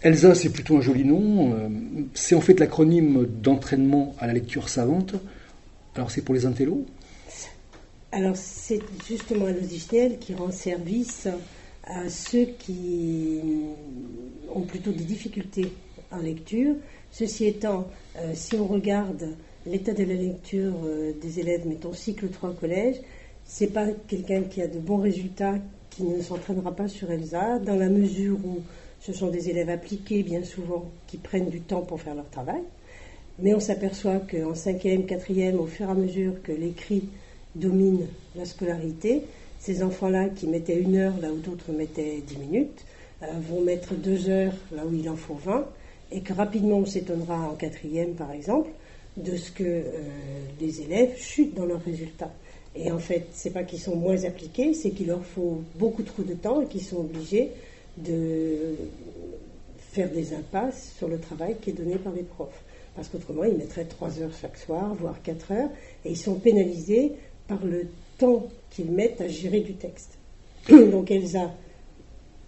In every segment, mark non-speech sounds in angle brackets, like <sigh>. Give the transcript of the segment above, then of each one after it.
Elsa, c'est plutôt un joli nom. Euh, c'est en fait l'acronyme d'entraînement à la lecture savante. Alors c'est pour les intellos Alors c'est justement un logiciel qui rend service à ceux qui ont plutôt des difficultés en lecture. Ceci étant, euh, si on regarde l'état de la lecture euh, des élèves, mettons cycle 3 collège, c'est pas quelqu'un qui a de bons résultats qui ne s'entraînera pas sur Elsa, dans la mesure où ce sont des élèves appliqués bien souvent qui prennent du temps pour faire leur travail. Mais on s'aperçoit qu'en cinquième, quatrième, au fur et à mesure que l'écrit domine la scolarité, ces enfants-là qui mettaient une heure là où d'autres mettaient dix minutes, euh, vont mettre deux heures là où il en faut vingt, et que rapidement on s'étonnera en quatrième par exemple de ce que euh, les élèves chutent dans leurs résultats. Et en fait, c'est pas qu'ils sont moins appliqués, c'est qu'il leur faut beaucoup trop de temps et qu'ils sont obligés de faire des impasses sur le travail qui est donné par les profs. Parce qu'autrement, ils mettraient trois heures chaque soir, voire quatre heures, et ils sont pénalisés par le temps qu'ils mettent à gérer du texte. <coughs> Donc Elsa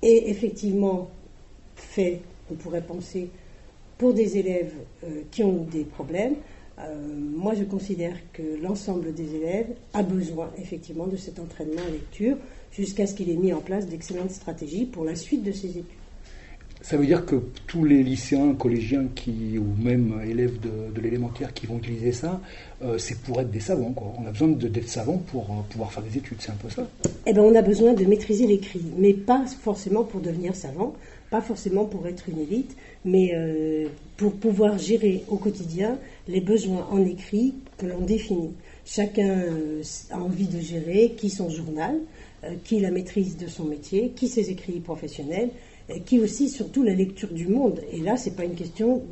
est effectivement fait, on pourrait penser, pour des élèves euh, qui ont des problèmes. Euh, moi, je considère que l'ensemble des élèves a besoin effectivement de cet entraînement à lecture jusqu'à ce qu'il ait mis en place d'excellentes stratégies pour la suite de ses études. Ça veut dire que tous les lycéens, collégiens qui, ou même élèves de, l'élémentaire qui vont utiliser ça, euh, c'est pour être des savants. On a besoin d'être savants pour euh, pouvoir faire des études, c'est un peu ça Eh bien, on a besoin de maîtriser l'écrit, mais pas forcément pour devenir savant, pas forcément pour être une élite, mais euh, pour pouvoir gérer au quotidien les besoins en écrit que l'on définit. Chacun a envie de gérer qui son journal, qui la maîtrise de son métier, qui ses écrits professionnels, qui aussi surtout la lecture du monde. Et là, ce n'est pas une question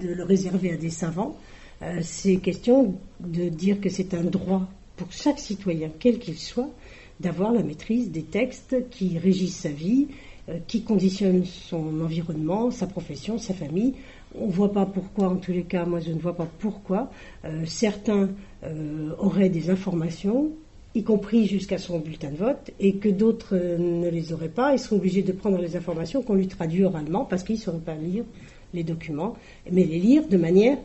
de le réserver à des savants, euh, c'est question de dire que c'est un droit pour chaque citoyen, quel qu'il soit, d'avoir la maîtrise des textes qui régissent sa vie, euh, qui conditionnent son environnement, sa profession, sa famille. On ne voit pas pourquoi, en tous les cas, moi je ne vois pas pourquoi. Euh, certains auraient des informations y compris jusqu'à son bulletin de vote, et que d'autres euh, ne les auraient pas, ils seront obligés de prendre les informations qu'on lui traduit oralement parce qu'ils ne sauraient pas lire les documents, mais les lire de manière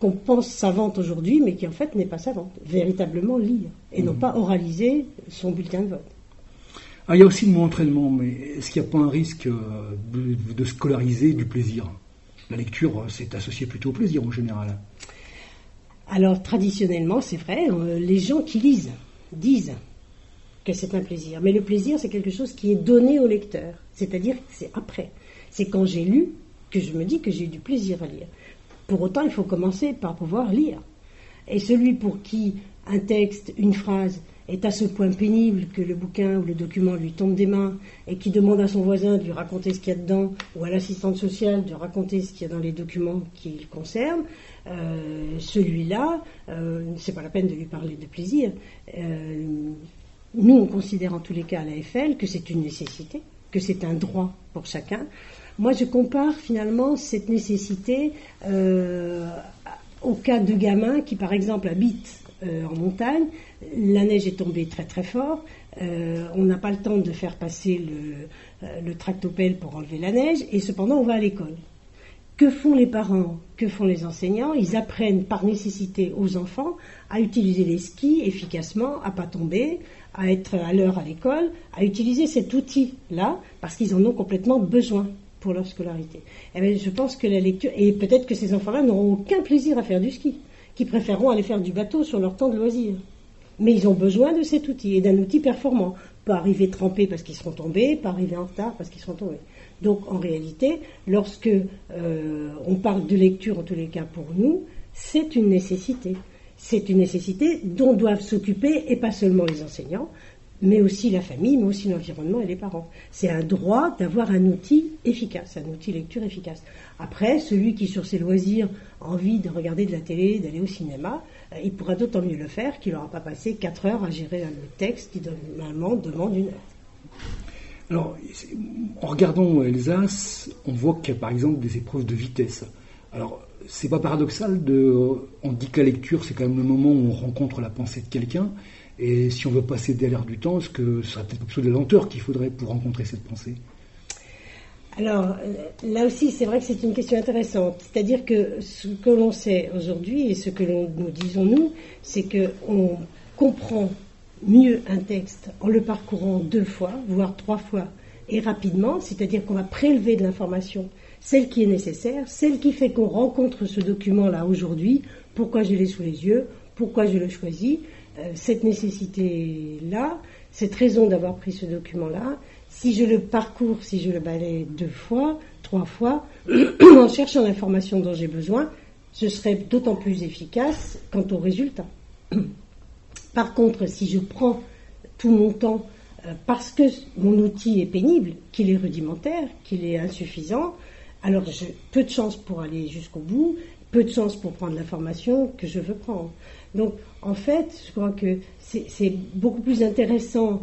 qu'on pense savante aujourd'hui, mais qui en fait n'est pas savante, véritablement lire, et non mmh. pas oraliser son bulletin de vote. Ah, il y a aussi le mot entraînement, mais est-ce qu'il n'y a pas un risque euh, de, scolariser du plaisir? La lecture, euh, c'est associé plutôt au plaisir en général. Alors traditionnellement, c'est vrai, les gens qui lisent disent que c'est un plaisir. Mais le plaisir, c'est quelque chose qui est donné au lecteur. C'est-à-dire que c'est après. C'est quand j'ai lu que je me dis que j'ai eu du plaisir à lire. Pour autant, il faut commencer par pouvoir lire. Et celui pour qui un texte, une phrase est à ce point pénible que le bouquin ou le document lui tombe des mains et qui demande à son voisin de lui raconter ce qu'il y a dedans ou à l'assistante sociale de raconter ce qu'il y a dans les documents qu'il concerne, euh, celui-là, euh, c'est pas la peine de lui parler de plaisir. Euh, nous, on considère en tous les cas à l'AFL que c'est une nécessité, que c'est un droit pour chacun. Moi, je compare finalement cette nécessité au cas de gamins qui, par exemple, habitent en montagne. La neige est tombée très très fort. on n'a pas le temps de faire passer le, le tractopelle pour enlever la neige, et cependant on va à l'école. Que font les parents? Que font les enseignants? Ils apprennent par nécessité aux enfants à utiliser les skis efficacement, à pas tomber, à être à l'heure à l'école, à utiliser cet outil-là parce qu'ils en ont complètement besoin pour leur scolarité. Et eh je pense que la lecture et peut-être que ces enfants-là n'auront aucun plaisir à faire du ski, qui préféreront aller faire du bateau sur leur temps de loisir. Mais ils ont besoin de cet outil et d'un outil performant, pas arriver trempés parce qu'ils seront tombés, pas arriver en retard parce qu'ils seront tombés. Donc en réalité, lorsque euh, on parle de lecture, en tous les cas pour nous, c'est une nécessité. C'est une nécessité dont doivent s'occuper, et pas seulement les enseignants, mais aussi la famille, mais aussi l'environnement et les parents. C'est un droit d'avoir un outil efficace, un outil lecture efficace. Après, celui qui, sur ses loisirs, a envie de regarder de la télé, d'aller au cinéma, il pourra d'autant mieux le faire qu'il n'aura pas passé 4 heures à gérer un texte qui normalement demande une heure. Alors, en regardant Alsace, on voit qu'il y a par exemple des épreuves de vitesse. Alors, c'est pas paradoxal de. On dit que la lecture, c'est quand même le moment où on rencontre la pensée de quelqu'un. Et si on veut passer derrière du temps, est-ce que ce serait peut-être plutôt de la lenteur qu'il faudrait pour rencontrer cette pensée? Alors, euh, là aussi, c'est vrai que c'est une question intéressante. C'est-à-dire que ce que l'on sait aujourd'hui et ce que nous disons nous, c'est qu'on comprend mieux un texte en le parcourant deux fois, voire trois fois, et rapidement, c'est-à-dire qu'on va prélever de l'information, celle qui est nécessaire, celle qui fait qu'on rencontre ce document-là aujourd'hui, pourquoi je l'ai sous les yeux, pourquoi je le choisis, euh, cette nécessité-là, cette raison d'avoir pris ce document-là, si je le parcours, si je le balaye deux fois, trois fois, <clears throat> en cherchant l'information dont j'ai besoin, ce serait d'autant plus efficace quant au résultat. <clears throat> Par contre, si je prends tout mon temps euh, parce que mon outil est pénible, qu'il est rudimentaire, qu'il est insuffisant, alors j'ai peu de chance pour aller jusqu'au bout, peu de chance pour prendre l'information que je veux prendre. Donc, en fait, je crois que c'est beaucoup plus intéressant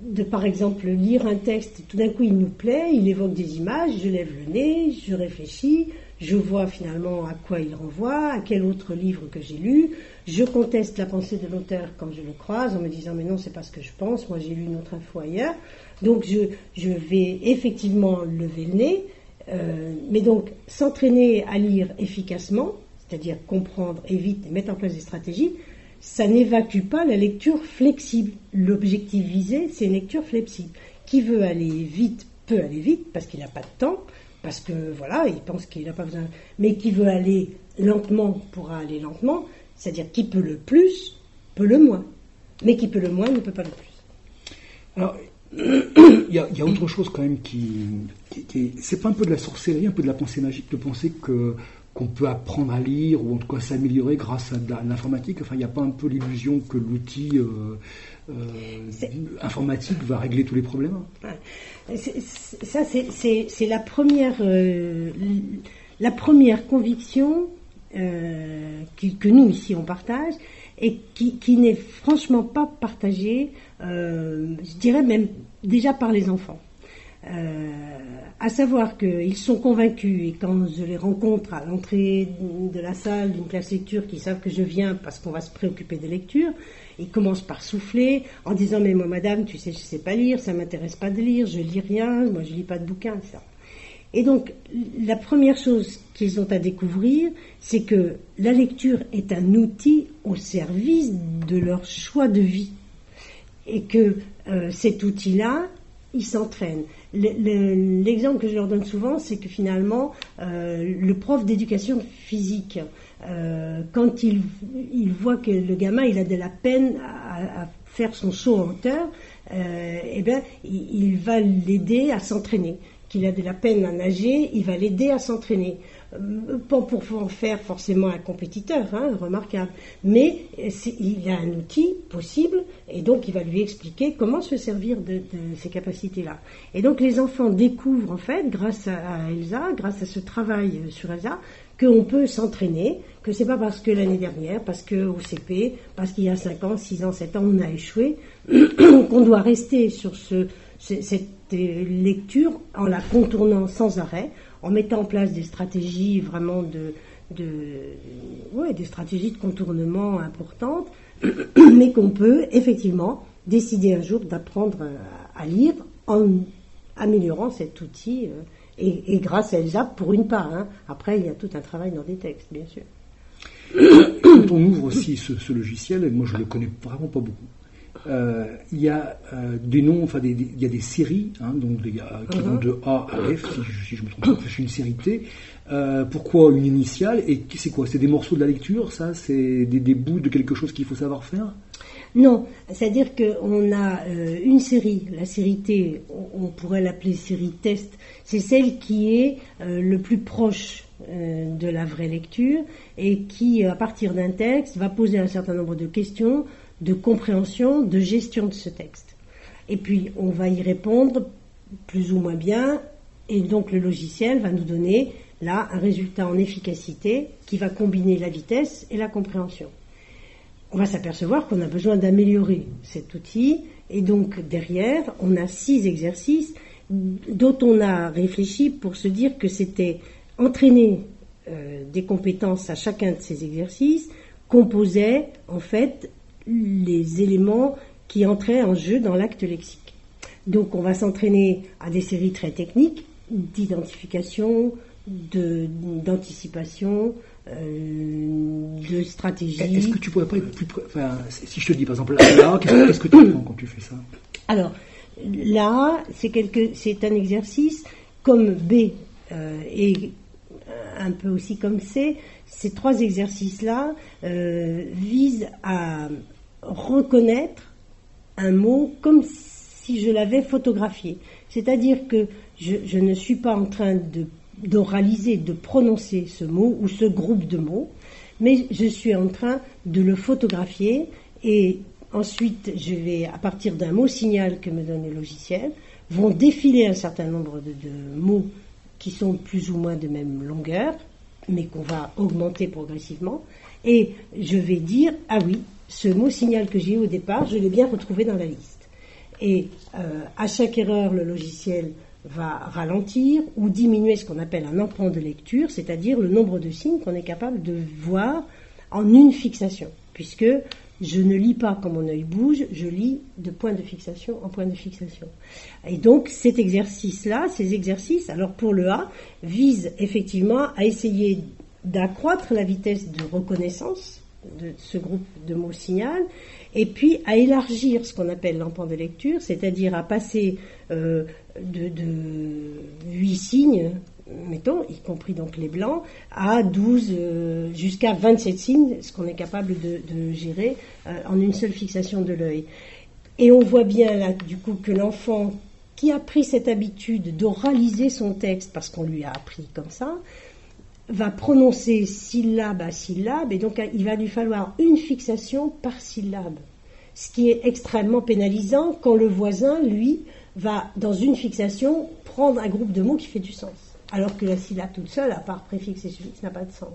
de, par exemple, lire un texte, tout d'un coup il nous plaît, il évoque des images, je lève le nez, je réfléchis, je vois finalement à quoi il renvoie, à quel autre livre que j'ai lu, je conteste la pensée de l'auteur quand je le croise en me disant mais non c'est pas ce que je pense, moi j'ai lu une autre info ailleurs, donc je, je vais effectivement lever le nez, euh, mais donc s'entraîner à lire efficacement, c'est-à-dire comprendre et vite et mettre en place des stratégies, ça n'évacue pas la lecture flexible. L'objectif visé, c'est une lecture flexible. Qui veut aller vite peut aller vite parce qu'il n'a pas de temps, parce que voilà, il pense qu'il n'a pas besoin. Mais qui veut aller lentement pourra aller lentement, c'est-à-dire qui peut le plus peut le moins. Mais qui peut le moins ne peut pas le plus. Alors, <coughs> il y, a, autre chose quand même qui, qui, c'est pas un peu de la sorcellerie, un peu de la pensée magique de penser que qu'on peut apprendre à lire ou en tout cas s'améliorer grâce à, l'informatique. Enfin, il n'y a pas un peu l'illusion que l'outil euh, euh, informatique va régler tous les problèmes Ça, c'est la première, euh, la première conviction que nous ici on partage et qui, qui n'est franchement pas partagée, je dirais même déjà par les enfants. Euh, à savoir qu'ils sont convaincus, et quand je les rencontre à l'entrée de la salle d'une classe lecture, qui savent que je viens parce qu'on va se préoccuper des lectures, ils commencent par souffler en disant mais moi madame tu sais je sais pas lire, ça m'intéresse pas de lire, je lis rien, moi je lis pas de bouquins, ça. Et donc la première chose qu'ils ont à découvrir, c'est que la lecture est un outil au service de leur choix de vie et que euh, cet outil-là, ils s'entraînent. L'exemple que je leur donne souvent, c'est que finalement, euh, le prof d'éducation physique, euh, quand il, voit que le gamin il a de la peine à, faire son saut en hauteur, euh, eh bien, il va l'aider à s'entraîner. Qu'il a de la peine à nager, il va l'aider à s'entraîner. Euh, pas pour en faire forcément un compétiteur, hein, remarquable, mais il a un outil possible et donc il va lui expliquer comment se servir de, ces capacités-là. Et donc les enfants découvrent en fait, grâce à, Elsa, grâce à ce travail sur Elsa, qu'on peut s'entraîner, que c'est pas parce que l'année dernière, parce qu'au CP, parce qu'il y a 5 ans, 6 ans, 7 ans, on a échoué, <coughs> qu'on doit rester sur ce, cette lecture en la contournant sans arrêt, en mettant en place des stratégies vraiment de, de des stratégies de contournement importantes, <coughs> mais qu'on peut effectivement décider un jour d'apprendre à lire en améliorant cet outil euh, et, grâce à Elsa pour une part. Hein. Après, il y a tout un travail dans des textes, bien sûr. <coughs> Quand on ouvre aussi ce, ce logiciel, moi je ne le connais vraiment pas beaucoup, euh, il y a euh, des noms, enfin, il y a des séries, hein, donc qui vont de A à F, si je, me trompe pas, c'est une série T. Euh, pourquoi une initiale Et c'est quoi? C'est des morceaux de la lecture, ça? C'est des, bouts de quelque chose qu'il faut savoir faire? Non, c'est-à-dire qu'on a une série, la série T, on, pourrait l'appeler série test, c'est celle qui est le plus proche de la vraie lecture et qui, à partir d'un texte, va poser un certain nombre de questions de compréhension, de gestion de ce texte. Et puis, on va y répondre plus ou moins bien, et donc le logiciel va nous donner là un résultat en efficacité qui va combiner la vitesse et la compréhension. On va s'apercevoir qu'on a besoin d'améliorer cet outil, et donc derrière, on a six exercices dont on a réfléchi pour se dire que c'était entraîner euh, des compétences à chacun de ces exercices composait en fait les éléments qui entraient en jeu dans l'acte lexique. Donc on va s'entraîner à des séries très techniques, d'identification, d'anticipation, euh, de stratégie. Est-ce que tu pourrais pas être plus. Enfin, si je te dis par exemple là, qu'est-ce que tu apprends quand tu fais ça? Alors, là, c'est un exercice comme B euh, et un peu aussi comme C. Ces trois exercices-là euh, visent à reconnaître un mot comme si je l'avais photographié. C'est-à-dire que je, ne suis pas en train de d'oraliser, de prononcer ce mot ou ce groupe de mots, mais je suis en train de le photographier et ensuite je vais, à partir d'un mot signal que me donne le logiciel, vont défiler un certain nombre de mots qui sont plus ou moins de même longueur, mais qu'on va augmenter progressivement, et je vais dire, ah oui, ce mot signal que j'ai eu au départ, je l'ai bien retrouvé dans la liste. Et euh, à chaque erreur, le logiciel va ralentir ou diminuer ce qu'on appelle un emprunt de lecture, c'est-à-dire le nombre de signes qu'on est capable de voir en une fixation, puisque je ne lis pas quand mon œil bouge, je lis de point de fixation en point de fixation. Et donc cet exercice-là, ces exercices, alors pour le A, visent effectivement à essayer d'accroître la vitesse de reconnaissance de ce groupe de mots signal, et puis à élargir ce qu'on appelle l'emprunt de lecture, c'est-à-dire à passer euh, de, de 8 signes, mettons, y compris donc les blancs, à 12 euh, jusqu'à 27 signes, ce qu'on est capable de, gérer euh, en une seule fixation de l'œil. Et on voit bien là, du coup, que l'enfant qui a pris cette habitude d'oraliser son texte, parce qu'on lui a appris comme ça, va prononcer syllabe à syllabe, et donc il va lui falloir une fixation par syllabe. Ce qui est extrêmement pénalisant quand le voisin, lui, va, dans une fixation, prendre un groupe de mots qui fait du sens. Alors que la syllabe toute seule, à part préfixe et suffixe, n'a pas de sens.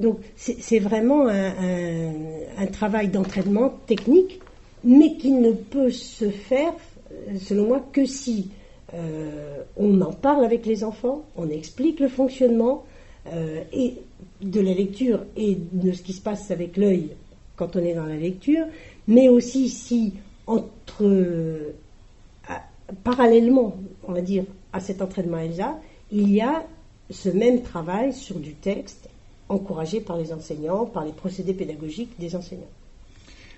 Donc c'est vraiment un, travail d'entraînement technique, mais qui ne peut se faire, selon moi, que si euh, on en parle avec les enfants, on explique le fonctionnement euh, de la lecture et de ce qui se passe avec l'œil quand on est dans la lecture, mais aussi si parallèlement, on va dire, à cet entraînement ELSA, il y a ce même travail sur du texte encouragé par les enseignants, par les procédés pédagogiques des enseignants.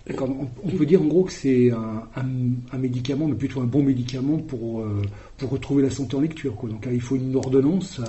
D'accord. On, peut dire en gros que c'est un, médicament, mais plutôt un bon médicament pour, euh, pour retrouver la santé en lecture. Quoi. Donc il faut une ordonnance,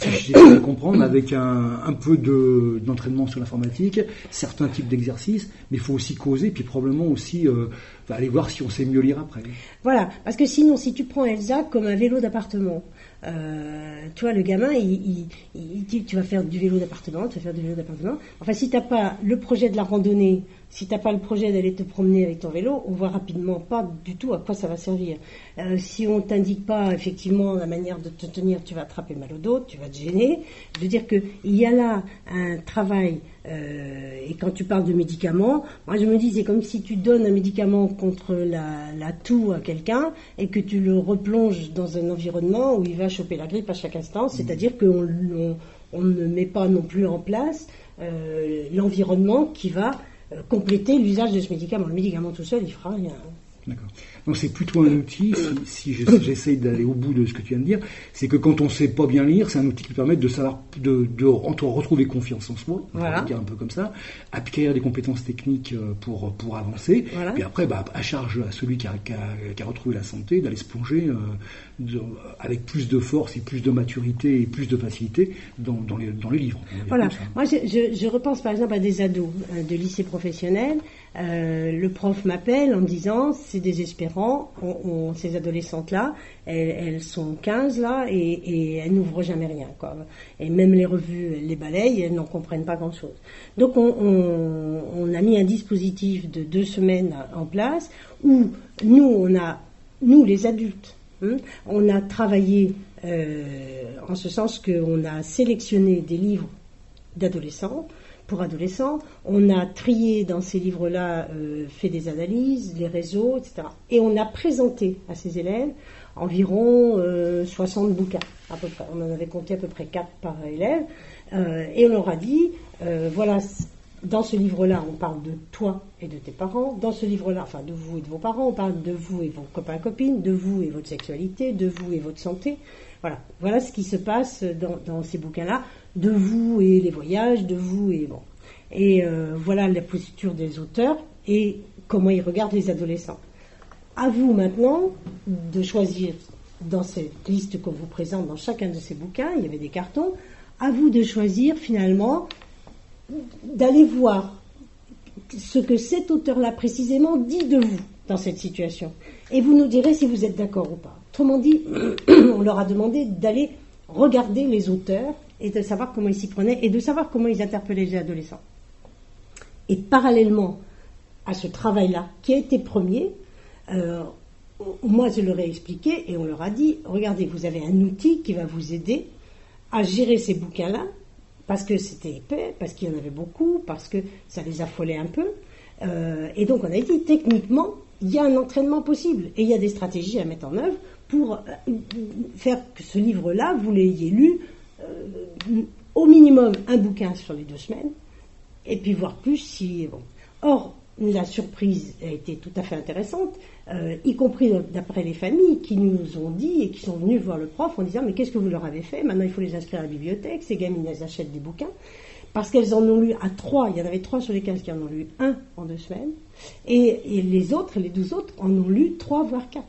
si j'essaie de comprendre, avec un, un peu d'entraînement sur l'informatique, certains types d'exercices, mais il faut aussi causer, puis probablement aussi euh, aller voir si on sait mieux lire après. Voilà, parce que sinon, si tu prends Elsa comme un vélo d'appartement, euh, tu le gamin, il, dit tu vas faire du vélo d'appartement, tu vas faire du vélo d'appartement. Enfin, si tu n'as pas le projet de la randonnée, si tu n'as pas le projet d'aller te promener avec ton vélo, on voit rapidement pas du tout à quoi ça va servir. Euh, si on t'indique pas effectivement la manière de te tenir, tu vas attraper mal au dos, tu vas te gêner. Je veux dire qu'il y a là un travail. Euh, et quand tu parles de médicaments, moi je me dis c'est comme si tu donnes un médicament contre la, la toux à quelqu'un et que tu le replonges dans un environnement où il va choper la grippe à chaque instant. C'est-à-dire qu'on on, ne met pas non plus en place euh, l'environnement qui va euh, compléter l'usage de ce médicament. Le médicament tout seul, il fera rien. D'accord. Donc c'est plutôt un outil, si, j'essaye d'aller au bout de ce que tu viens de dire, c'est que quand on ne sait pas bien lire, c'est un outil qui permet de savoir, de, de, retrouver confiance en soi, on dire un peu comme ça, acquérir des compétences techniques euh, pour, pour avancer, et après, bah, à charge à celui qui a, qui a, retrouvé la santé d'aller se plonger euh, avec plus de force et plus de maturité et plus de facilité dans, dans, les, dans les, livres. Voilà. Moi, je, je, repense par exemple à des ados euh, de lycée professionnel. Le prof m'appelle en disant c'est désespérant. ces adolescentes-là, elles, sont 15 là et, elles n'ouvrent jamais rien. Quoi. Et même les revues, elles les balayent, elles n'en comprennent pas grand-chose. Donc on, a mis un dispositif de deux semaines en place où nous, on a, nous les adultes, hein, on a travaillé euh, en ce sens qu'on a sélectionné des livres d'adolescents pour adolescents. On a trié dans ces livres-là, euh, fait des analyses, les réseaux, etc. Et on a présenté à ces élèves environ 60 euh, bouquins, à peu près. On en avait compté à peu près 4 par élève. Euh, et on leur a dit, voilà, dans ce livre-là, on parle de toi et de tes parents. Dans ce livre-là, enfin de vous et de vos parents, on parle de vous et vos copains-copines, de vous et votre sexualité, de vous et votre santé. Voilà, ce qui se passe dans, ces bouquins-là, de vous et les voyages, de vous et bon. Et euh, voilà la posture des auteurs et comment ils regardent les adolescents. À vous maintenant de choisir dans cette liste qu'on vous présente dans chacun de ces bouquins, il y avait des cartons, à vous de choisir finalement d'aller voir ce que cet auteur-là précisément dit de vous dans cette situation. Et vous nous direz si vous êtes d'accord ou pas. Autrement dit, <clears throat> on leur a demandé d'aller regarder les auteurs et de savoir comment ils s'y prenaient et de savoir comment ils interpellaient les adolescents. Et parallèlement à ce travail-là, qui a été premier, euh, moi je leur ai expliqué et on leur a dit, regardez, vous avez un outil qui va vous aider à gérer ces bouquins-là, parce que c'était épais, parce qu'il y en avait beaucoup, parce que ça les affolait un peu. Euh, et donc on a dit, techniquement, il y a un entraînement possible et il y a des stratégies à mettre en œuvre pour euh, faire que ce livre-là, vous l'ayez lu euh, au minimum un bouquin sur les deux semaines, et puis voir plus si... Bon. Or, la surprise a été tout à fait intéressante, euh, y compris d'après les familles qui nous ont dit et qui sont venus voir le prof en disant mais qu'est-ce que vous leur avez fait? Maintenant il faut les inscrire à la bibliothèque, ces gamines achètent des bouquins, parce qu'elles en ont lu à trois, il y en avait trois sur les 15 qui en ont lu un en deux semaines, et, les autres, les douze autres, en ont lu trois voire quatre.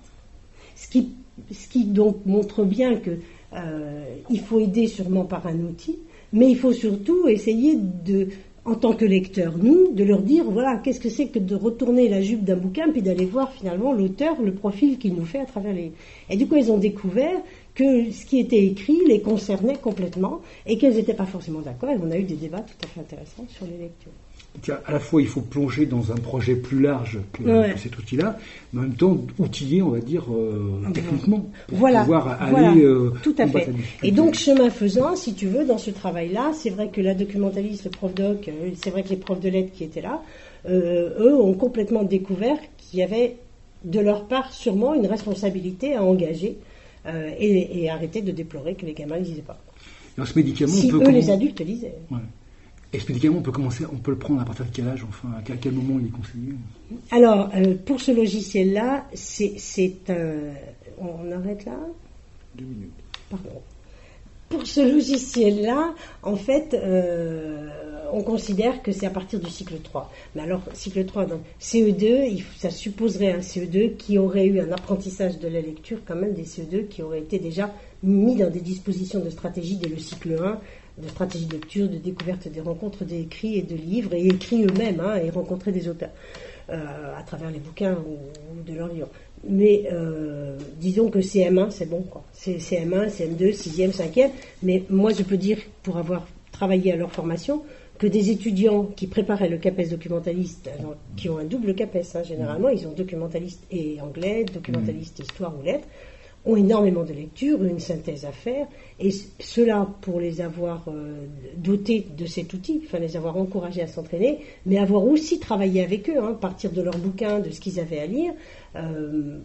Ce qui, ce qui donc montre bien que euh, il faut aider sûrement par un outil, mais il faut surtout essayer de, en tant que lecteur, nous, de leur dire, voilà, qu'est-ce que c'est que de retourner la jupe d'un bouquin, puis d'aller voir finalement l'auteur, le profil qu'il nous fait à travers les... Et du coup, ils ont découvert que ce qui était écrit les concernait complètement, et qu'elles n'étaient pas forcément d'accord, et on a eu des débats tout à fait intéressants sur les lectures à la fois il faut plonger dans un projet plus large que, cet outil-là, mais en même temps outiller, on va dire, euh, techniquement, pour pouvoir aller euh, tout à fait. Et donc chemin faisant, si tu veux, dans ce travail-là, c'est vrai que la documentaliste, le prof doc, euh, c'est vrai que les profs de lettres qui étaient là, eux ont complètement découvert qu'il y avait de leur part sûrement une responsabilité à engager et, arrêter de déplorer que les gamins ne lisaient pas. ce médicament, si eux, les adultes lisaient. Et ce médicament, on peut commencer, on peut le prendre à partir de quel âge, enfin, à quel, moment il est conseillé Alors, euh, pour ce logiciel-là, c'est un. On arrête là? Deux minutes. Pardon. Pour ce logiciel-là, en fait, euh, on considère que c'est à partir du cycle 3. Mais alors, cycle 3, donc CE2, ça supposerait un CE2 qui aurait eu un apprentissage de la lecture, quand même des CE2 qui auraient été déjà mis dans des dispositions de stratégie dès le cycle 1, de stratégie de lecture, de découverte des rencontres d'écrits et de livres, et écrits eux-mêmes, hein, et rencontrer des auteurs euh, à travers les bouquins ou, de leurs livres. Mais euh, disons que CM1, c'est bon, quoi. C'est CM1, CM2, 6e, 5e. Mais moi, je peux dire, pour avoir travaillé à leur formation, que des étudiants qui préparaient le CAPES documentaliste, qui ont un double CAPES, hein, généralement, ils ont documentaliste et anglais, documentaliste histoire ou lettres, ont énormément de lectures, une synthèse à faire, et cela pour les avoir euh, dotés de cet outil, enfin les avoir encouragés à s'entraîner, mais avoir aussi travaillé avec eux, hein, partir de leurs bouquins, de ce qu'ils avaient à lire. Euh,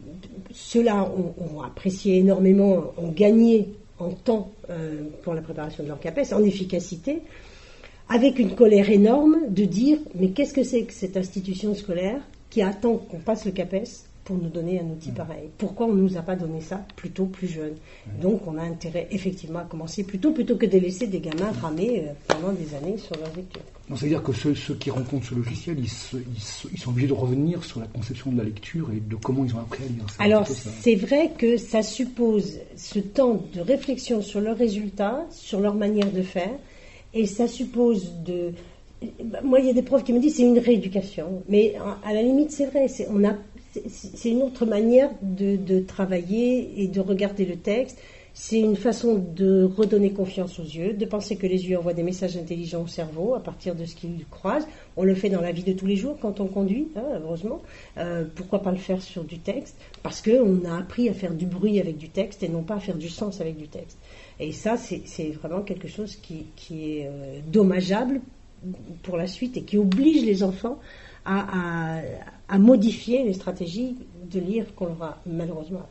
ceux-là ont, apprécié énormément, ont gagné en temps euh, pour la préparation de leur CAPES, en efficacité, avec une colère énorme de dire mais qu'est-ce que c'est que cette institution scolaire qui attend qu'on passe le CAPES pour nous donner un outil pareil. Pourquoi on ne nous a pas donné ça plutôt plus jeune Donc on a intérêt effectivement à commencer plutôt plutôt que de laisser des gamins ramer euh, pendant des années sur leur lecture. C'est-à-dire que ceux, qui rencontrent ce logiciel, ils, sont obligés de revenir sur la conception de la lecture et de comment ils ont appris à lire. Alors c'est vrai que ça suppose ce temps de réflexion sur leurs résultats, sur leur manière de faire, et ça suppose de moi, il y a des profs qui me disent c'est une rééducation. Mais à la limite, c'est vrai. On a c'est une autre manière de, travailler et de regarder le texte. C'est une façon de redonner confiance aux yeux, de penser que les yeux envoient des messages intelligents au cerveau à partir de ce qu'ils croisent. On le fait dans la vie de tous les jours quand on conduit, hein, heureusement. Euh, pourquoi pas le faire sur du texte? Parce qu'on a appris à faire du bruit avec du texte et non pas à faire du sens avec du texte. Et ça, c'est vraiment quelque chose qui, est euh, dommageable pour la suite et qui oblige les enfants à, modifier les stratégies de lire qu'on leur a malheureusement.